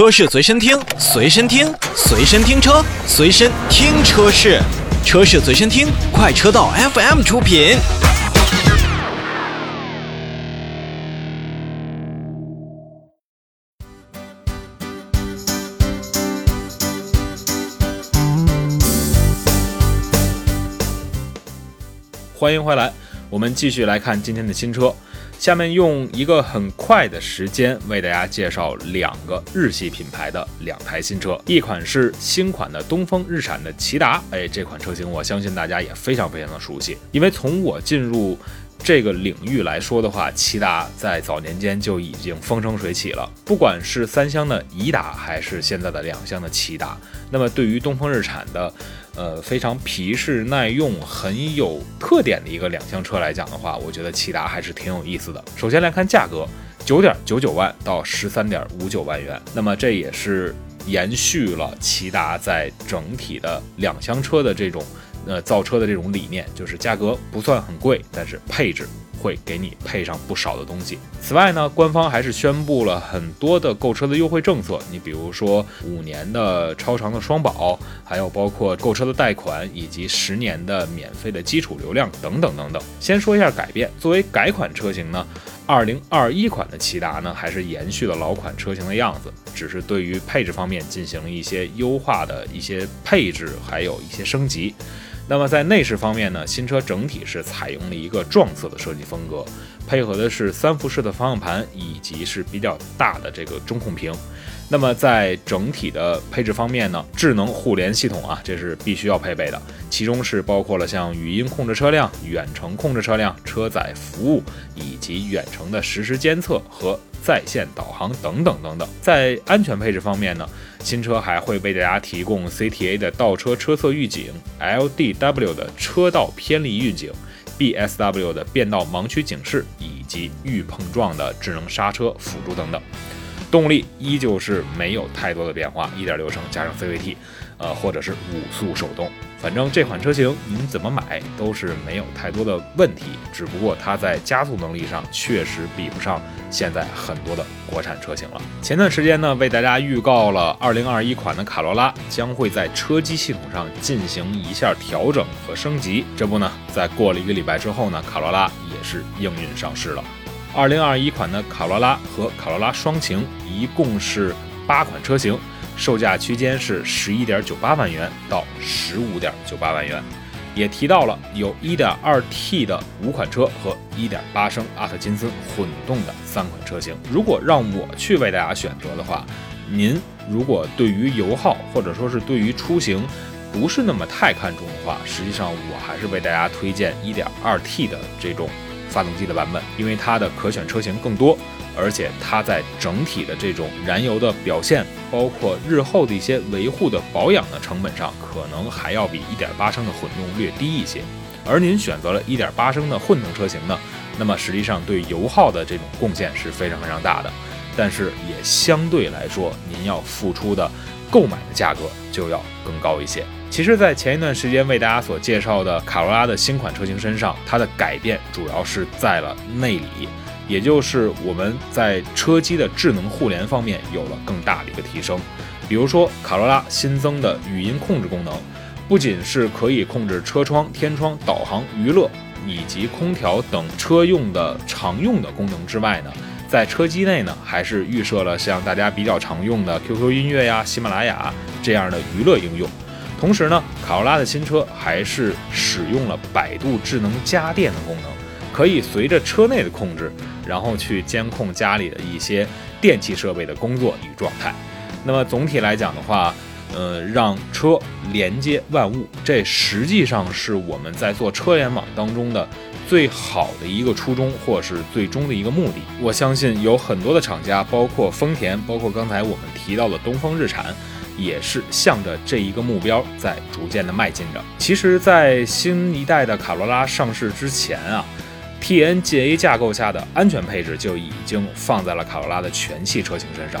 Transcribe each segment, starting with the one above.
车市随身听，随身听，随身听车，随身听车市，车市随身听，快车道 FM 出品。欢迎回来，我们继续来看今天的新车。下面用一个很快的时间为大家介绍两个日系品牌的两台新车，一款是新款的东风日产的骐达，哎，这款车型我相信大家也非常非常的熟悉，因为从我进入这个领域来说的话，骐达在早年间就已经风生水起了，不管是三厢的颐达还是现在的两厢的骐达，那么对于东风日产的。呃，非常皮实耐用、很有特点的一个两厢车来讲的话，我觉得骐达还是挺有意思的。首先来看价格，九点九九万到十三点五九万元，那么这也是延续了骐达在整体的两厢车的这种呃造车的这种理念，就是价格不算很贵，但是配置。会给你配上不少的东西。此外呢，官方还是宣布了很多的购车的优惠政策。你比如说五年的超长的双保，还有包括购车的贷款，以及十年的免费的基础流量等等等等。先说一下改变，作为改款车型呢，二零二一款的骐达呢还是延续了老款车型的样子，只是对于配置方面进行了一些优化的一些配置，还有一些升级。那么在内饰方面呢，新车整体是采用了一个撞色的设计风格，配合的是三辐式的方向盘以及是比较大的这个中控屏。那么在整体的配置方面呢，智能互联系统啊，这是必须要配备的，其中是包括了像语音控制车辆、远程控制车辆、车载服务以及远程的实时监测和。在线导航等等等等，在安全配置方面呢，新车还会为大家提供 CTA 的倒车车侧预警、LDW 的车道偏离预警、BSW 的变道盲区警示以及预碰撞的智能刹车辅助等等。动力依旧是没有太多的变化，1.6升加上 CVT，呃，或者是五速手动。反正这款车型您怎么买都是没有太多的问题，只不过它在加速能力上确实比不上现在很多的国产车型了。前段时间呢，为大家预告了2021款的卡罗拉将会在车机系统上进行一下调整和升级。这不呢，在过了一个礼拜之后呢，卡罗拉也是应运上市了。2021款的卡罗拉和卡罗拉双擎一共是八款车型。售价区间是十一点九八万元到十五点九八万元，也提到了有一点二 T 的五款车和一点八升阿特金森混动的三款车型。如果让我去为大家选择的话，您如果对于油耗或者说是对于出行不是那么太看重的话，实际上我还是为大家推荐一点二 T 的这种发动机的版本，因为它的可选车型更多。而且它在整体的这种燃油的表现，包括日后的一些维护的保养的成本上，可能还要比1.8升的混动略低一些。而您选择了1.8升的混动车型呢，那么实际上对油耗的这种贡献是非常非常大的，但是也相对来说，您要付出的购买的价格就要更高一些。其实，在前一段时间为大家所介绍的卡罗拉的新款车型身上，它的改变主要是在了内里。也就是我们在车机的智能互联方面有了更大的一个提升，比如说卡罗拉新增的语音控制功能，不仅是可以控制车窗、天窗、导航、娱乐以及空调等车用的常用的功能之外呢，在车机内呢还是预设了像大家比较常用的 QQ 音乐呀、喜马拉雅这样的娱乐应用。同时呢，卡罗拉的新车还是使用了百度智能家电的功能，可以随着车内的控制。然后去监控家里的一些电器设备的工作与状态。那么总体来讲的话，呃，让车连接万物，这实际上是我们在做车联网当中的最好的一个初衷，或是最终的一个目的。我相信有很多的厂家，包括丰田，包括刚才我们提到的东风日产，也是向着这一个目标在逐渐的迈进着。其实，在新一代的卡罗拉上市之前啊。TNGA 架构下的安全配置就已经放在了卡罗拉的全系车型身上。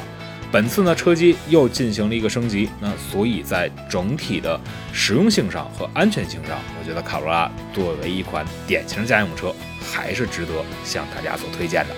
本次呢，车机又进行了一个升级，那所以在整体的实用性上和安全性上，我觉得卡罗拉作为一款典型家用车，还是值得向大家所推荐的。